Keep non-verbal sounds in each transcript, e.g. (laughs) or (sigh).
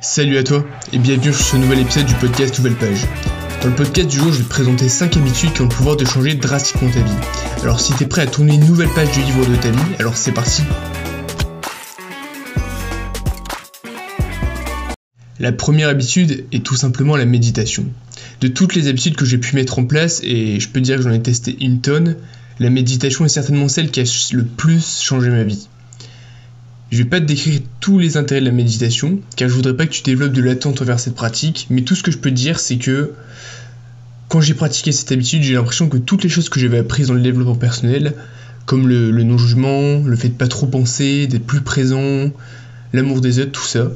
Salut à toi et bienvenue sur ce nouvel épisode du podcast Nouvelle Page. Dans le podcast du jour, je vais te présenter 5 habitudes qui ont le pouvoir de changer drastiquement ta vie. Alors si t'es prêt à tourner une nouvelle page du livre de ta vie, alors c'est parti La première habitude est tout simplement la méditation. De toutes les habitudes que j'ai pu mettre en place, et je peux dire que j'en ai testé une tonne, la méditation est certainement celle qui a le plus changé ma vie. Je vais pas te décrire tous les intérêts de la méditation, car je voudrais pas que tu développes de l'attente envers cette pratique, mais tout ce que je peux te dire, c'est que quand j'ai pratiqué cette habitude, j'ai l'impression que toutes les choses que j'avais apprises dans le développement personnel, comme le, non-jugement, le fait de pas trop penser, d'être plus présent, l'amour des autres, tout ça,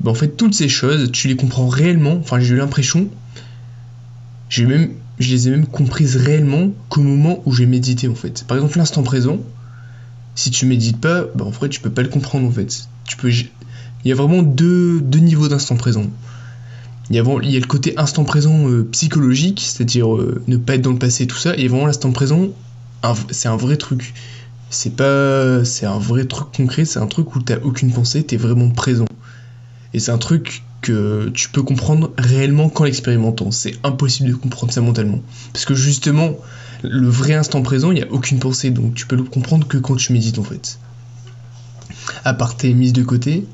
ben en fait, toutes ces choses, tu les comprends réellement, enfin, j'ai eu l'impression, je les ai même comprises réellement qu'au moment où j'ai médité, en fait. Par exemple, l'instant présent, si tu médites pas, bah en vrai tu peux pas le comprendre en fait. Tu peux, il y a vraiment deux, deux niveaux d'instant présent. Il y, a, le côté instant présent euh, psychologique, c'est-à-dire euh, ne pas être dans le passé, tout ça, et vraiment l'instant présent, c'est un vrai truc. C'est pas, c'est un vrai truc concret, c'est un truc où t'as aucune pensée, t'es vraiment présent. Et c'est un truc que tu peux comprendre réellement qu'en l'expérimentant. C'est impossible de comprendre ça mentalement. Parce que justement, le vrai instant présent, il n'y a aucune pensée, donc tu peux le comprendre que quand tu médites en fait. À part tes mises de côté,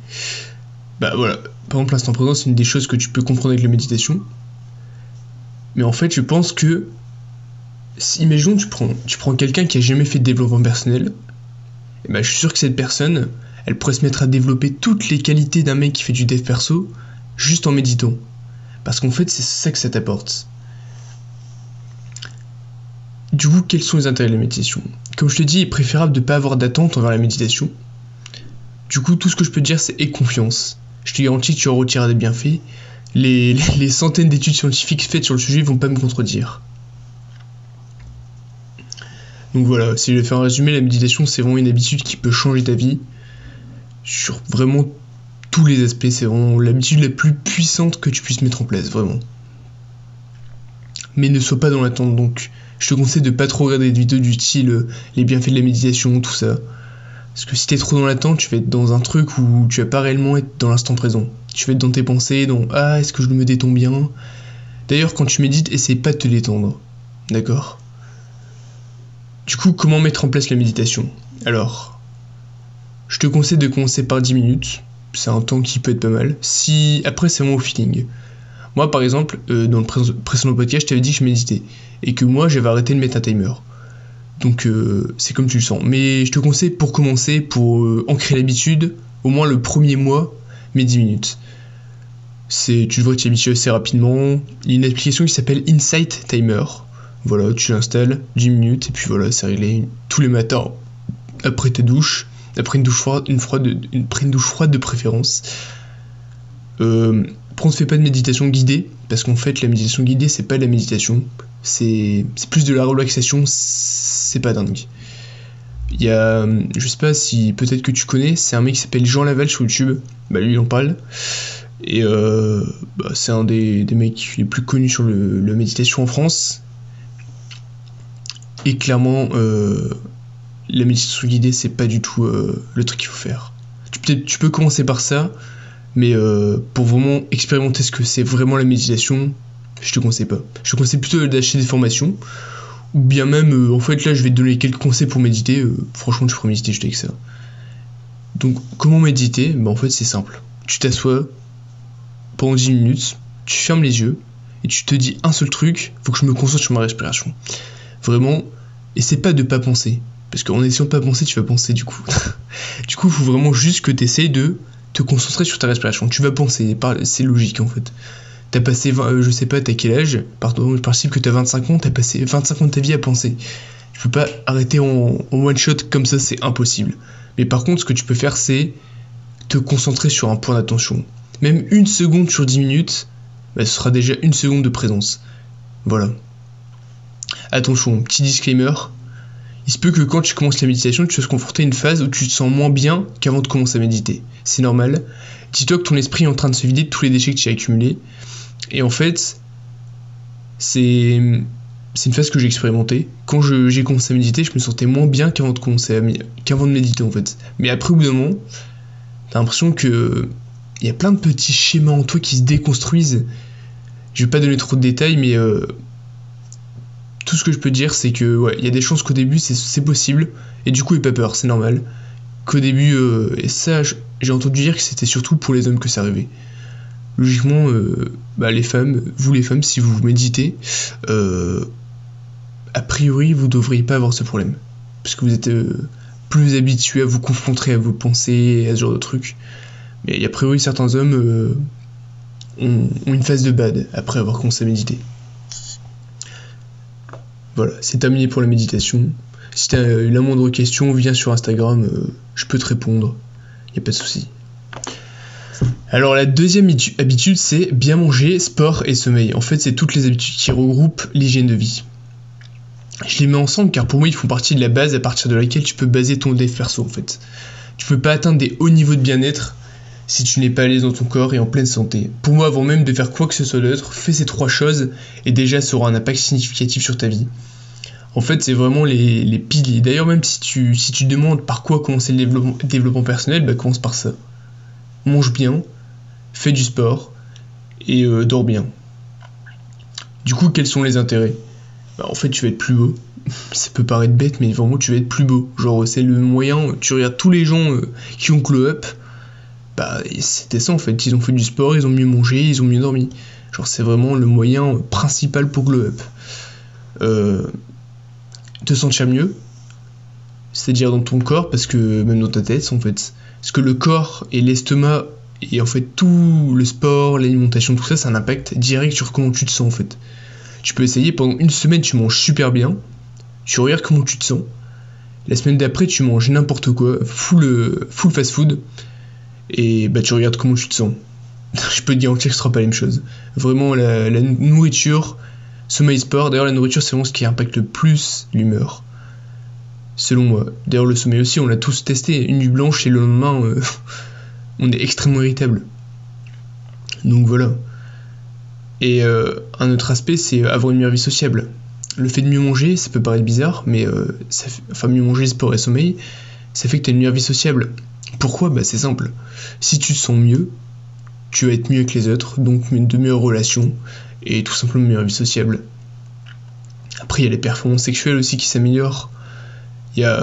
bah voilà, par exemple l'instant présent c'est une des choses que tu peux comprendre avec la méditation. Mais en fait je pense que, si, imaginons tu prends, tu prends quelqu'un qui a jamais fait de développement personnel, et bah je suis sûr que cette personne, elle pourrait se mettre à développer toutes les qualités d'un mec qui fait du dev perso juste en méditant. Parce qu'en fait c'est ça que ça t'apporte. Du coup, quels sont les intérêts de la méditation? Comme je te dis, il est préférable de ne pas avoir d'attente envers la méditation. Du coup, tout ce que je peux te dire, c'est aie confiance. Je te garantis que tu en retireras des bienfaits. Les, centaines d'études scientifiques faites sur le sujet vont pas me contredire. Donc voilà, si je vais faire un résumé, la méditation c'est vraiment une habitude qui peut changer ta vie sur vraiment tous les aspects. C'est vraiment l'habitude la plus puissante que tu puisses mettre en place, vraiment. Mais ne sois pas dans l'attente donc je te conseille de pas trop regarder des vidéos du style euh, les bienfaits de la méditation, tout ça. Parce que si t'es trop dans l'attente, tu vas être dans un truc où tu vas pas réellement être dans l'instant présent. Tu vas être dans tes pensées, dans Ah, est-ce que je me détends bien? D'ailleurs, quand tu médites, essaie pas de te détendre. D'accord? Du coup, comment mettre en place la méditation? Alors, je te conseille de commencer par 10 minutes. C'est un temps qui peut être pas mal. Si après, c'est mon feeling. Moi, par exemple, euh, dans le précédent podcast, je t'avais dit que je méditais et que moi, j'avais arrêté de mettre un timer. Donc, euh, c'est comme tu le sens. Mais je te conseille pour commencer, pour euh, ancrer l'habitude, au moins le premier mois, mets 10 minutes. C'est, tu devrais t'y habituer assez rapidement. Il y a une application qui s'appelle Insight Timer. Voilà, tu l'installes, 10 minutes, et puis voilà, c'est réglé tous les matins après ta douche, après une douche froide, une, froide, une, une douche froide de préférence. Euh, on ne fait pas de méditation guidée, parce qu'en fait, la méditation guidée, c'est pas de la méditation, c'est plus de la relaxation, c'est pas dingue. Il y a, je sais pas si peut-être que tu connais, c'est un mec qui s'appelle Jean Laval sur YouTube, bah lui il en parle, et euh, bah, c'est un des, mecs les plus connus sur le, la méditation en France, et clairement, euh, la méditation guidée, c'est pas du tout euh, le truc qu'il faut faire. Tu, peux commencer par ça, mais euh, pour vraiment expérimenter ce que c'est vraiment la méditation, je te conseille pas. Je te conseille plutôt d'acheter des formations. Ou bien même, euh, en fait, là, je vais te donner quelques conseils pour méditer. Franchement, tu pourrais méditer juste avec ça. Donc, comment méditer? Bah, En fait, c'est simple. Tu t'assois pendant 10 minutes, tu fermes les yeux, et tu te dis un seul truc, faut que je me concentre sur ma respiration. Vraiment, essaie pas de pas penser. Parce qu'en essayant de pas penser, tu vas penser du coup. (laughs) du coup, il faut vraiment juste que tu essayes de te concentrer sur ta respiration. Tu vas penser, c'est logique en fait. T'as passé, euh, je sais pas, t'as quel âge? Pardon, je principe que t'as 25 ans, t'as passé 25 ans de ta vie à penser. Tu peux pas arrêter en, one shot comme ça, c'est impossible. Mais par contre, ce que tu peux faire, c'est te concentrer sur un point d'attention. Même une seconde sur 10 minutes, bah, ce sera déjà une seconde de présence. Voilà. Attention, petit disclaimer, il se peut que quand tu commences la méditation, tu sois confronté à une phase où tu te sens moins bien qu'avant de commencer à méditer. C'est normal. Dis-toi que ton esprit est en train de se vider de tous les déchets que tu as accumulés. Et en fait, c'est une phase que j'ai expérimentée. Quand j'ai commencé à méditer, je me sentais moins bien qu'avant de commencer qu'avant de méditer en fait. Mais après au bout d'un moment, t'as l'impression que il y a plein de petits schémas en toi qui se déconstruisent. Je vais pas donner trop de détails, mais euh, tout ce que je peux dire, c'est que il y a des chances qu'au début c'est possible, et du coup, il pas peur, c'est normal. Qu'au début, euh, et ça, j'ai entendu dire que c'était surtout pour les hommes que ça arrivait. Logiquement, euh, bah, les femmes, vous les femmes, si vous méditez, a priori, vous devriez pas avoir ce problème, parce que vous êtes plus habitué à vous confronter à vos pensées, à ce genre de trucs. Mais a priori, certains hommes euh, ont, une phase de bad après avoir commencé à méditer. Voilà, c'est terminé pour la méditation. Si tu as la moindre question, viens sur Instagram, euh, je peux te répondre. Y a pas de souci. Alors la deuxième habitude, c'est bien manger, sport et sommeil. En fait, c'est toutes les habitudes qui regroupent l'hygiène de vie. Je les mets ensemble car pour moi, ils font partie de la base à partir de laquelle tu peux baser ton dev perso en fait. Tu peux pas atteindre des hauts niveaux de bien-être si tu n'es pas à l'aise dans ton corps et en pleine santé. Pour moi, avant même de faire quoi que ce soit d'autre, fais ces trois choses et déjà ça aura un impact significatif sur ta vie. En fait, c'est vraiment les, piliers. D'ailleurs, même si tu, si tu demandes par quoi commencer le développement, personnel, bah commence par ça. Mange bien, fais du sport et euh, dors bien. Du coup, quels sont les intérêts? Bah, En fait, tu vas être plus beau. (laughs) Ça peut paraître bête, mais vraiment, tu vas être plus beau. Genre, c'est le moyen. Tu regardes tous les gens euh, qui ont glow up bah, c'était ça en fait. Ils ont fait du sport, ils ont mieux mangé, ils ont mieux dormi. Genre, c'est vraiment le moyen principal pour glow up. Euh, te sentir mieux, c'est-à-dire dans ton corps, parce que même dans ta tête en fait. Parce que le corps et l'estomac et en fait tout le sport, l'alimentation, tout ça, ça a un impact direct sur comment tu te sens en fait. Tu peux essayer pendant une semaine, tu manges super bien, tu regardes comment tu te sens. La semaine d'après, tu manges n'importe quoi, full, full fast food et bah tu regardes comment tu te sens. (laughs) Je peux te dire que ce sera pas la même chose. Vraiment, la, nourriture, sommeil, sport, d'ailleurs la nourriture c'est vraiment ce qui impacte le plus l'humeur. Selon moi. D'ailleurs le sommeil aussi, on l'a tous testé. Une nuit blanche et le lendemain, euh, (laughs) on est extrêmement irritable. Donc voilà. Et euh, un autre aspect, c'est avoir une meilleure vie sociable. Le fait de mieux manger, ça peut paraître bizarre, mais euh, enfin mieux manger, sport et sommeil, ça fait que tu as une meilleure vie sociable. Pourquoi Bah c'est simple. Si tu te sens mieux, tu vas être mieux que les autres, donc de meilleures relations et tout simplement une meilleure vie sociable. Après, il y a les performances sexuelles aussi qui s'améliorent. Il y a.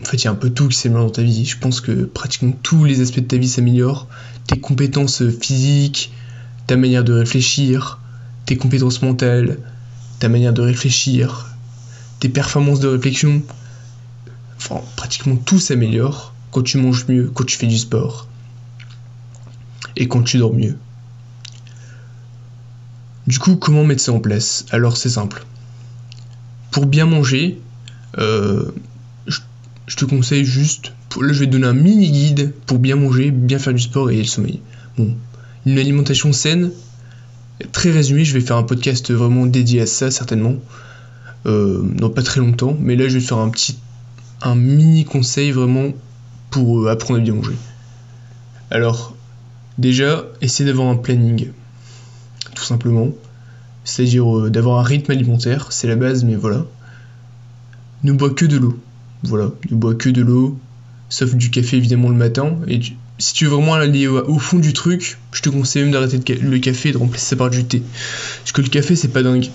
En fait, il y a un peu tout qui s'améliore dans ta vie. Je pense que pratiquement tous les aspects de ta vie s'améliorent. Tes compétences physiques, ta manière de réfléchir, tes compétences mentales, ta manière de réfléchir, tes performances de réflexion. Enfin, pratiquement tout s'améliore quand tu manges mieux, quand tu fais du sport et quand tu dors mieux. Du coup, comment mettre ça en place? Alors c'est simple. Pour bien manger, euh, je, te conseille juste, là je vais te donner un mini guide pour bien manger, bien faire du sport et le sommeil. Bon, une alimentation saine, très résumé, je vais faire un podcast vraiment dédié à ça certainement, euh, dans pas très longtemps, mais là je vais faire un petit, un mini conseil vraiment pour euh, apprendre à bien manger. Alors, déjà, essayez d'avoir un planning, tout simplement. C'est-à-dire euh, d'avoir un rythme alimentaire, c'est la base, mais voilà. Ne bois que de l'eau. Voilà, ne bois que de l'eau, sauf du café évidemment le matin. Et si tu veux vraiment aller au, fond du truc, je te conseille même d'arrêter le café et de remplacer ça par du thé. Parce que le café, c'est pas dingue.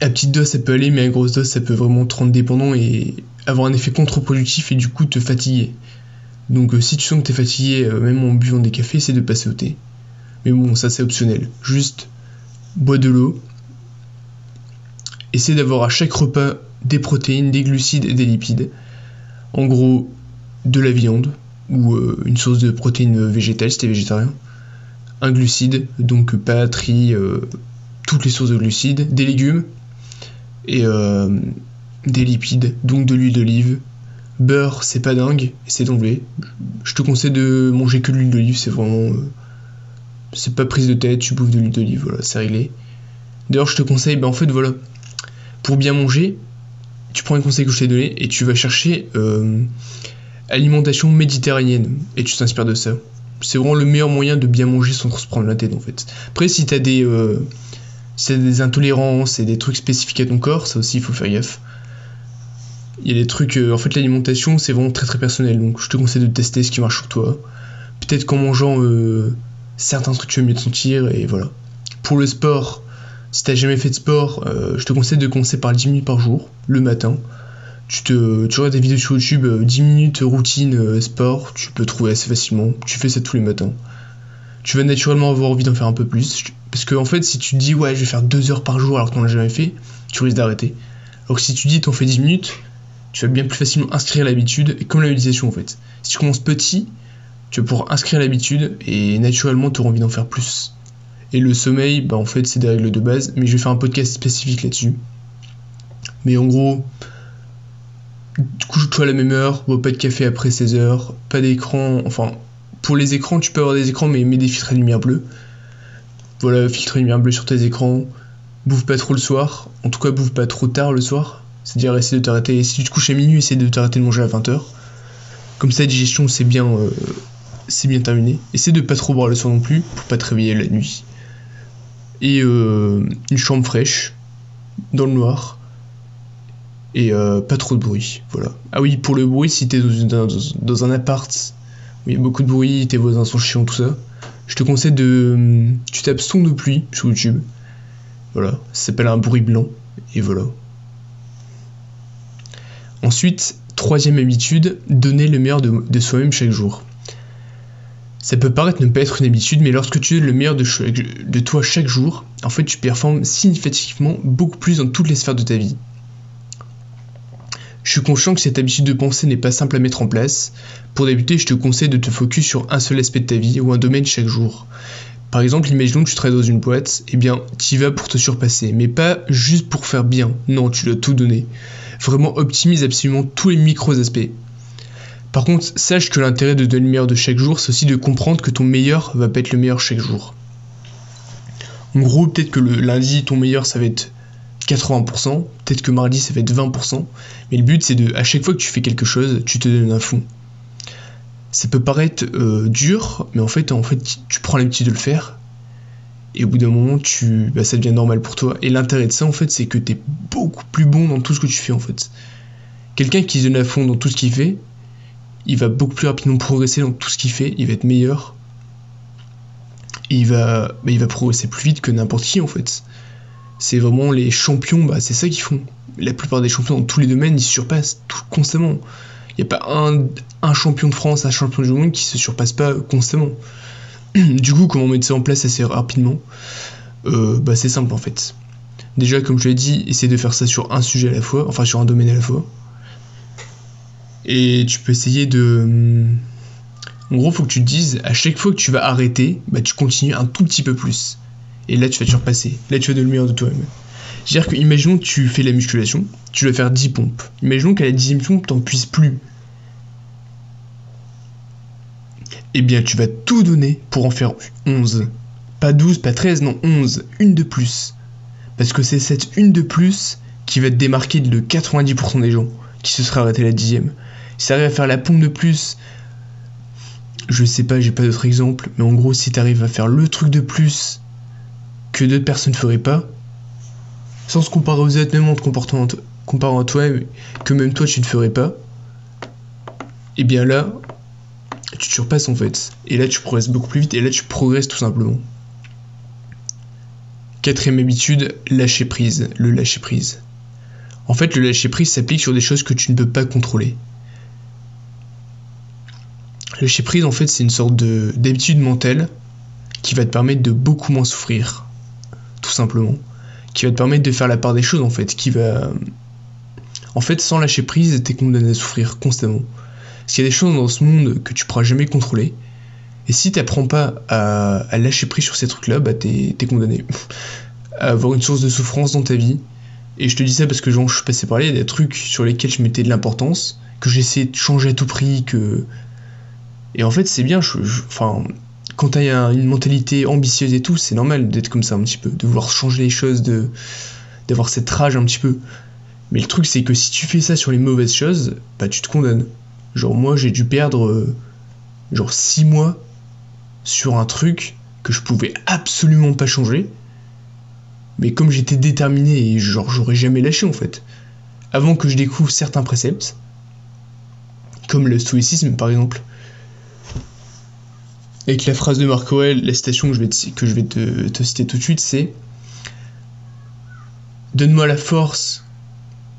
à petite dose, ça peut aller, mais à grosse dose, ça peut vraiment te rendre dépendant et avoir un effet contre-productif et du coup te fatiguer. Donc euh, si tu sens que tu es fatigué, euh, même en buvant des cafés, c'est de passer au thé. Mais bon, ça c'est optionnel. Juste bois de l'eau. Essaie d'avoir à chaque repas des protéines, des glucides et des lipides. En gros, de la viande ou euh, une source de protéines végétales si t'es végétarien. Un glucide, donc pâtes, riz, toutes les sources de glucides, des légumes et des lipides, donc de l'huile d'olive. Beurre, c'est pas dingue, c'est d'enlever. Je te conseille de manger que de l'huile d'olive, c'est vraiment. Euh, c'est pas prise de tête, tu bouffes de l'huile d'olive, voilà, c'est réglé. D'ailleurs, je te conseille, ben en fait, voilà, pour bien manger, tu prends un conseil que je t'ai donné et tu vas chercher euh, alimentation méditerranéenne et tu t'inspires de ça. C'est vraiment le meilleur moyen de bien manger sans se prendre la tête en fait. Après, si t'as des, euh, si des intolérances et des trucs spécifiques à ton corps, ça aussi il faut faire gaffe. Il y a des trucs. euh, en fait, l'alimentation, c'est vraiment très très personnel. Donc, je te conseille de tester ce qui marche sur toi. Peut-être qu'en mangeant euh, certains trucs, tu vas mieux te sentir. Et voilà. Pour le sport, si t'as jamais fait de sport, euh, je te conseille de commencer par 10 minutes par jour, le matin. Tu, te, tu regardes des vidéos sur YouTube, euh, 10 minutes routine sport, tu peux trouver assez facilement. Tu fais ça tous les matins. Tu vas naturellement avoir envie d'en faire un peu plus. Parce que, en fait, si tu te dis, ouais, je vais faire 2 heures par jour alors que t'en as jamais fait, tu risques d'arrêter. Alors que si tu dis, t'en fais 10 minutes, tu vas bien plus facilement inscrire l'habitude, comme la en fait. Si tu commences petit, tu vas pouvoir inscrire l'habitude et naturellement tu auras envie d'en faire plus. Et le sommeil, bah en fait c'est des règles de base, mais je vais faire un podcast spécifique là-dessus. Mais en gros, couche-toi à la même heure, bois pas de café après 16 heures, pas d'écran, enfin pour les écrans tu peux avoir des écrans mais mets des filtres à lumière bleue. Voilà, filtre lumière bleue sur tes écrans, bouffe pas trop le soir, en tout cas bouffe pas trop tard le soir, c'est-à-dire essaie de t'arrêter, si tu te couches à minuit, essaie de t'arrêter de manger à 20h. Comme ça, la digestion, c'est bien, euh, c'est terminé. Essaie de pas trop boire le soir non plus, pour pas te réveiller la nuit. Et euh, une chambre fraîche, dans le noir. Et euh, pas trop de bruit, voilà. Ah oui, pour le bruit, si t'es dans, un appart où il y a beaucoup de bruit, tes voisins sont chiants, tout ça, je te conseille de... Tu tapes son de pluie sur YouTube. Voilà, ça s'appelle un bruit blanc. Et voilà. Ensuite, troisième habitude, donner le meilleur de, soi-même chaque jour. Ça peut paraître ne pas être une habitude, mais lorsque tu donnes le meilleur de toi chaque jour, en fait, tu performes significativement beaucoup plus dans toutes les sphères de ta vie. Je suis conscient que cette habitude de pensée n'est pas simple à mettre en place. Pour débuter, je te conseille de te focus sur un seul aspect de ta vie ou un domaine chaque jour. Par exemple, imaginons que tu travailles dans une boîte, eh bien, tu y vas pour te surpasser, mais pas juste pour faire bien. Non, tu dois tout donner. Vraiment optimise absolument tous les micros aspects. Par contre, sache que l'intérêt de donner le meilleur de chaque jour, c'est aussi de comprendre que ton meilleur va pas être le meilleur chaque jour. En gros, peut-être que le lundi, ton meilleur, ça va être 80%, peut-être que mardi, ça va être 20%, mais le but, c'est de, à chaque fois que tu fais quelque chose, tu te donnes un fond. Ça peut paraître euh, dur, mais en fait, en fait, tu prends l'habitude de le faire, et au bout d'un moment, tu, bah, ça devient normal pour toi. Et l'intérêt de ça, en fait, c'est que tu es beaucoup plus bon dans tout ce que tu fais, en fait. Quelqu'un qui se donne à fond dans tout ce qu'il fait, il va beaucoup plus rapidement progresser dans tout ce qu'il fait, il va être meilleur. Et il va, bah, il va progresser plus vite que n'importe qui, en fait. C'est vraiment les champions, bah, c'est ça qu'ils font. La plupart des champions dans tous les domaines, ils se surpassent tout, constamment. Il n'y a pas un, un champion de France, un champion du monde qui se surpasse pas constamment. (clears throat) du coup, comment mettre ça en place assez rapidement Euh, bah, C'est simple en fait. Déjà, comme je l'ai dit, essaie de faire ça sur un sujet à la fois, enfin sur un domaine à la fois. Et tu peux essayer de. En gros, faut que tu te dises, à chaque fois que tu vas arrêter, bah, tu continues un tout petit peu plus. Et là, tu vas te surpasser. Là, tu vas donner le meilleur de toi-même. C'est-à-dire que, imaginons que tu fais la musculation, tu dois faire 10 pompes. Imaginons qu'à la 10 pompe, t'en puisses plus. Eh bien, tu vas tout donner pour en faire 11. Pas 12, pas 13, non, 11. Une de plus. Parce que c'est cette une de plus qui va te démarquer de 90% des gens qui se seraient arrêtés à la dixième. Si t'arrives à faire la pompe de plus, je sais pas, j'ai pas d'autres exemples, mais en gros, si t'arrives à faire le truc de plus que d'autres personnes feraient pas, sans se comparer aux autres, même en te comparant à toi, que même toi tu ne ferais pas, et bien là, tu te surpasses en fait. Et là, tu progresses beaucoup plus vite, et là, tu progresses tout simplement. Quatrième habitude, lâcher prise. Le lâcher prise. En fait, le lâcher prise s'applique sur des choses que tu ne peux pas contrôler. Le lâcher prise, en fait, c'est une sorte de d'habitude mentale qui va te permettre de beaucoup moins souffrir, tout simplement. Qui va te permettre de faire la part des choses, en fait. Qui va. En fait, sans lâcher prise, t'es condamné à souffrir constamment. Qu'il y a des choses dans ce monde que tu pourras jamais contrôler. Et si t'apprends pas à, lâcher prise sur ces trucs-là, bah t'es es condamné (laughs) à avoir une source de souffrance dans ta vie. Et je te dis ça parce que genre, je suis passé par là, y a des trucs sur lesquels je mettais de l'importance, que j'essayais de changer à tout prix, que... Et en fait, c'est bien, je, je, enfin, quand t'as une mentalité ambitieuse et tout, c'est normal d'être comme ça un petit peu, de vouloir changer les choses, d'avoir cette rage un petit peu. Mais le truc, c'est que si tu fais ça sur les mauvaises choses, bah tu te condamnes. Genre, moi, j'ai dû perdre, euh, genre, 6 mois sur un truc que je pouvais absolument pas changer. Mais comme j'étais déterminé et genre j'aurais jamais lâché en fait. avant que je découvre certains préceptes, comme le stoïcisme par exemple. Avec la phrase de Marc Aurèle, la citation que que je vais te citer tout de suite, c'est Donne-moi la force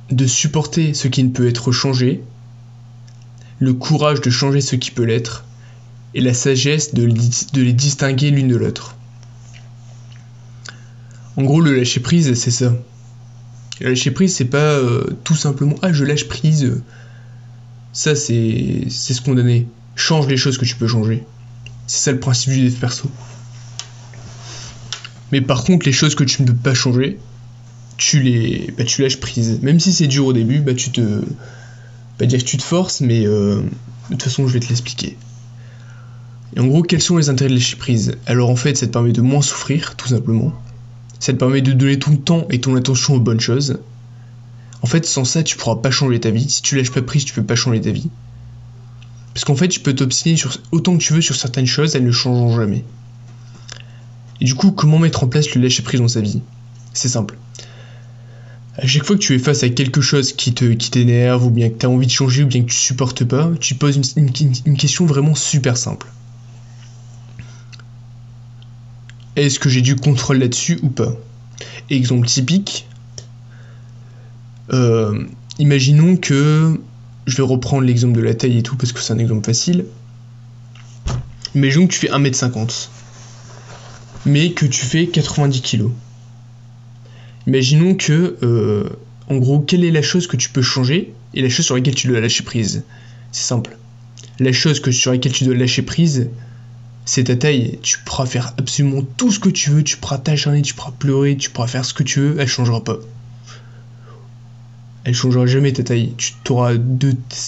de supporter ce qui ne peut être changé, le courage de changer ce qui peut l'être, et la sagesse de, les distinguer l'une de l'autre. En gros, le lâcher prise, c'est ça. Le lâcher prise, c'est pas euh, tout simplement ah je lâche prise. Ça, c'est c'est se condamner. Change les choses que tu peux changer. C'est ça le principe du dev perso. Mais par contre, les choses que tu ne peux pas changer, tu les bah, tu lâches prise. Même si c'est dur au début, bah tu te pas dire que tu te forces, mais euh, de toute façon, je vais te l'expliquer. Et en gros, quels sont les intérêts de lâcher prise? Alors en fait, ça te permet de moins souffrir, tout simplement. Ça te permet de donner ton temps et ton attention aux bonnes choses. En fait, sans ça, tu pourras pas changer ta vie. Si tu lâches pas prise, tu peux pas changer ta vie. Parce qu'en fait, tu peux t'obstiner autant que tu veux sur certaines choses, elles ne changeront jamais. Et du coup, comment mettre en place le lâcher prise dans sa vie? C'est simple. À chaque fois que tu es face à quelque chose qui te qui t'énerve, ou bien que tu as envie de changer, ou bien que tu supportes pas, tu poses une question vraiment super simple. Est-ce que j'ai du contrôle là-dessus ou pas? Exemple typique. Euh, imaginons que. Je vais reprendre l'exemple de la taille et tout parce que c'est un exemple facile. Imaginons que tu fais 1m50. Mais que tu fais 90 kg. Imaginons que. Euh, en gros, quelle est la chose que tu peux changer et la chose sur laquelle tu dois lâcher prise C'est simple. La chose sur laquelle tu dois lâcher prise, c'est ta taille, tu pourras faire absolument tout ce que tu veux, tu pourras t'acharner, tu pourras pleurer, tu pourras faire ce que tu veux, elle changera pas. Elle changera jamais ta taille, tu auras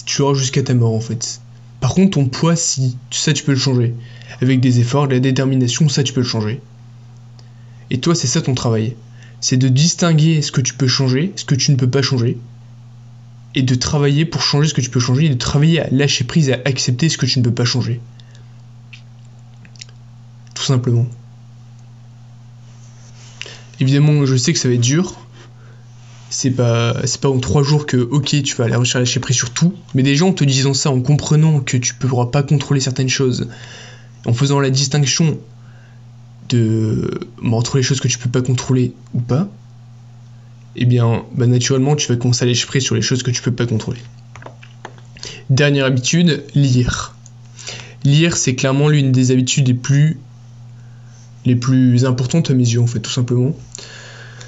tu auras jusqu'à ta mort en fait. Par contre, ton poids, si, ça tu peux le changer. Avec des efforts, de la détermination, ça tu peux le changer. Et toi, c'est ça ton travail. C'est de distinguer ce que tu peux changer, ce que tu ne peux pas changer. Et de travailler pour changer ce que tu peux changer, et de travailler à lâcher prise à accepter ce que tu ne peux pas changer simplement. Évidemment, je sais que ça va être dur. C'est pas, c'est pas en trois jours que, ok, tu vas aller réussir à lâcher prise sur tout. Mais déjà en te disant ça, en comprenant que tu ne pourras pas contrôler certaines choses, en faisant la distinction de les choses que tu peux pas contrôler ou pas, eh bien, bah, naturellement, tu vas commencer à lâcher sur les choses que tu peux pas contrôler. Dernière habitude, lire. Lire, c'est clairement l'une des habitudes les plus les plus importantes à mes yeux en fait tout simplement.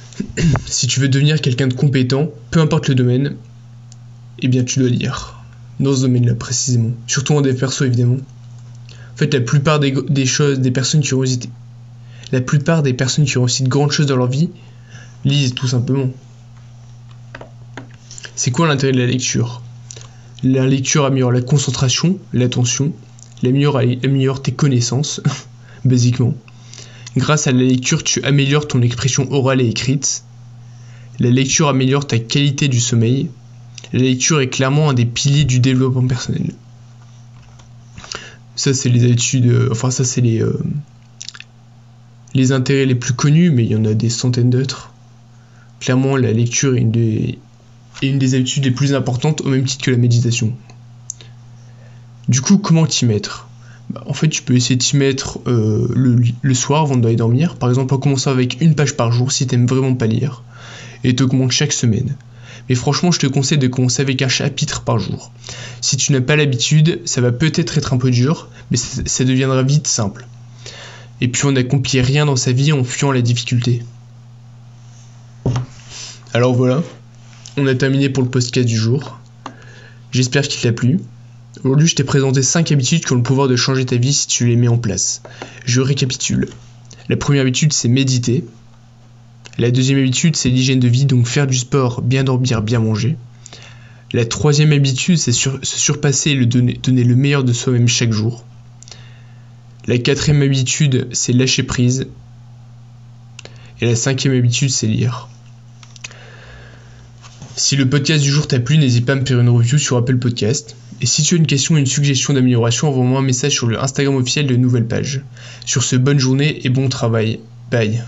(clears throat) si tu veux devenir quelqu'un de compétent, peu importe le domaine, eh bien tu dois lire. Dans ce domaine-là précisément. Surtout en dev perso évidemment. En fait la plupart des, choses, des personnes qui ont réussi, la plupart des personnes qui ont réussi de grandes choses dans leur vie, lisent tout simplement. C'est quoi l'intérêt de la lecture? La lecture améliore la concentration, l'attention, améliore, améliore tes connaissances, (laughs) basiquement. Grâce à la lecture, tu améliores ton expression orale et écrite. La lecture améliore ta qualité du sommeil. La lecture est clairement un des piliers du développement personnel. Ça, c'est les études, euh, enfin, ça, c'est les, euh, les intérêts les plus connus, mais il y en a des centaines d'autres. Clairement, la lecture est une des, habitudes les plus importantes, au même titre que la méditation. Du coup, comment t'y mettre? Bah, en fait, tu peux essayer de t'y mettre euh, le, soir avant d'aller dormir. Par exemple, en commençant avec une page par jour si t'aimes vraiment pas lire. Et t'augmentes chaque semaine. Mais franchement, je te conseille de commencer avec un chapitre par jour. Si tu n'as pas l'habitude, ça va peut-être être un peu dur, mais ça, deviendra vite simple. Et puis on n'accomplit rien dans sa vie en fuyant la difficulté. Alors voilà, on a terminé pour le podcast du jour. J'espère qu'il t'a plu. Aujourd'hui, je t'ai présenté 5 habitudes qui ont le pouvoir de changer ta vie si tu les mets en place. Je récapitule. La première habitude, c'est méditer. La deuxième habitude, c'est l'hygiène de vie, donc faire du sport, bien dormir, bien manger. La troisième habitude, c'est se surpasser et donner le meilleur de soi-même chaque jour. La quatrième habitude, c'est lâcher prise. Et la cinquième habitude, c'est lire. Si le podcast du jour t'a plu, n'hésite pas à me faire une review sur Apple Podcast. Et si tu as une question ou une suggestion d'amélioration, envoie-moi un message sur le Instagram officiel de Nouvelle Page. Sur ce, bonne journée et bon travail. Bye.